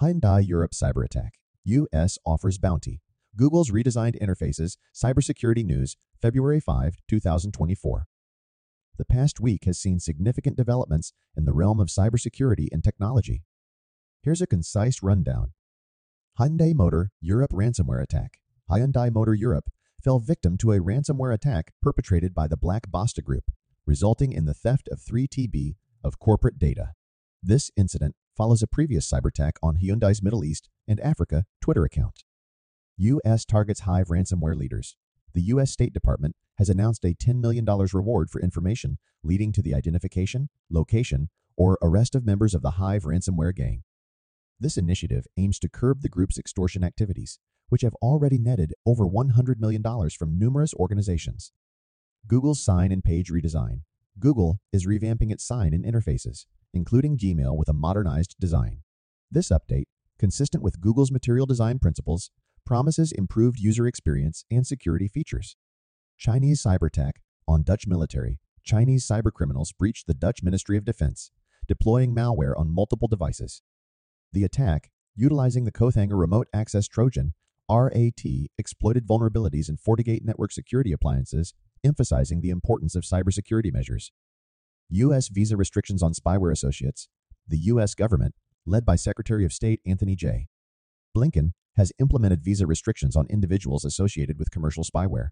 Hyundai Europe cyber attack. U.S. offers bounty. Google's redesigned interfaces, cybersecurity news, February 5, 2024. The past week has seen significant developments in the realm of cybersecurity and technology. Here's a concise rundown. Hyundai Motor Europe ransomware attack. Hyundai Motor Europe fell victim to a ransomware attack perpetrated by the Black Basta Group, resulting in the theft of 3 TB of corporate data. This incident follows a previous cyber attack on Hyundai's Middle East and Africa Twitter account. U.S. targets Hive ransomware leaders. The U.S. State Department has announced a $10 million reward for information leading to the identification, location, or arrest of members of the Hive ransomware gang. This initiative aims to curb the group's extortion activities, which have already netted over $100 million from numerous organizations. Google's sign-in page redesign. Google is revamping its sign-in interfaces, including Gmail with a modernized design. This update, consistent with Google's material design principles, promises improved user experience and security features. Chinese cyber attack on Dutch military. Chinese cybercriminals breached the Dutch Ministry of Defense, deploying malware on multiple devices. The attack, utilizing the Coathanger Remote Access Trojan, RAT, exploited vulnerabilities in FortiGate network security appliances, emphasizing the importance of cybersecurity measures. U.S. visa restrictions on spyware associates. The U.S. government, led by Secretary of State Anthony J. Blinken, has implemented visa restrictions on individuals associated with commercial spyware.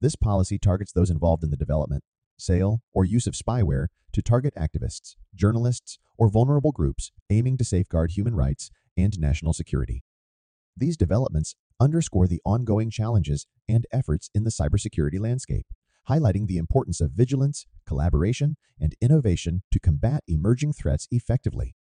This policy targets those involved in the development, sale, or use of spyware to target activists, journalists, or vulnerable groups aiming to safeguard human rights and national security. These developments underscore the ongoing challenges and efforts in the cybersecurity landscape, highlighting the importance of vigilance, collaboration, and innovation to combat emerging threats effectively.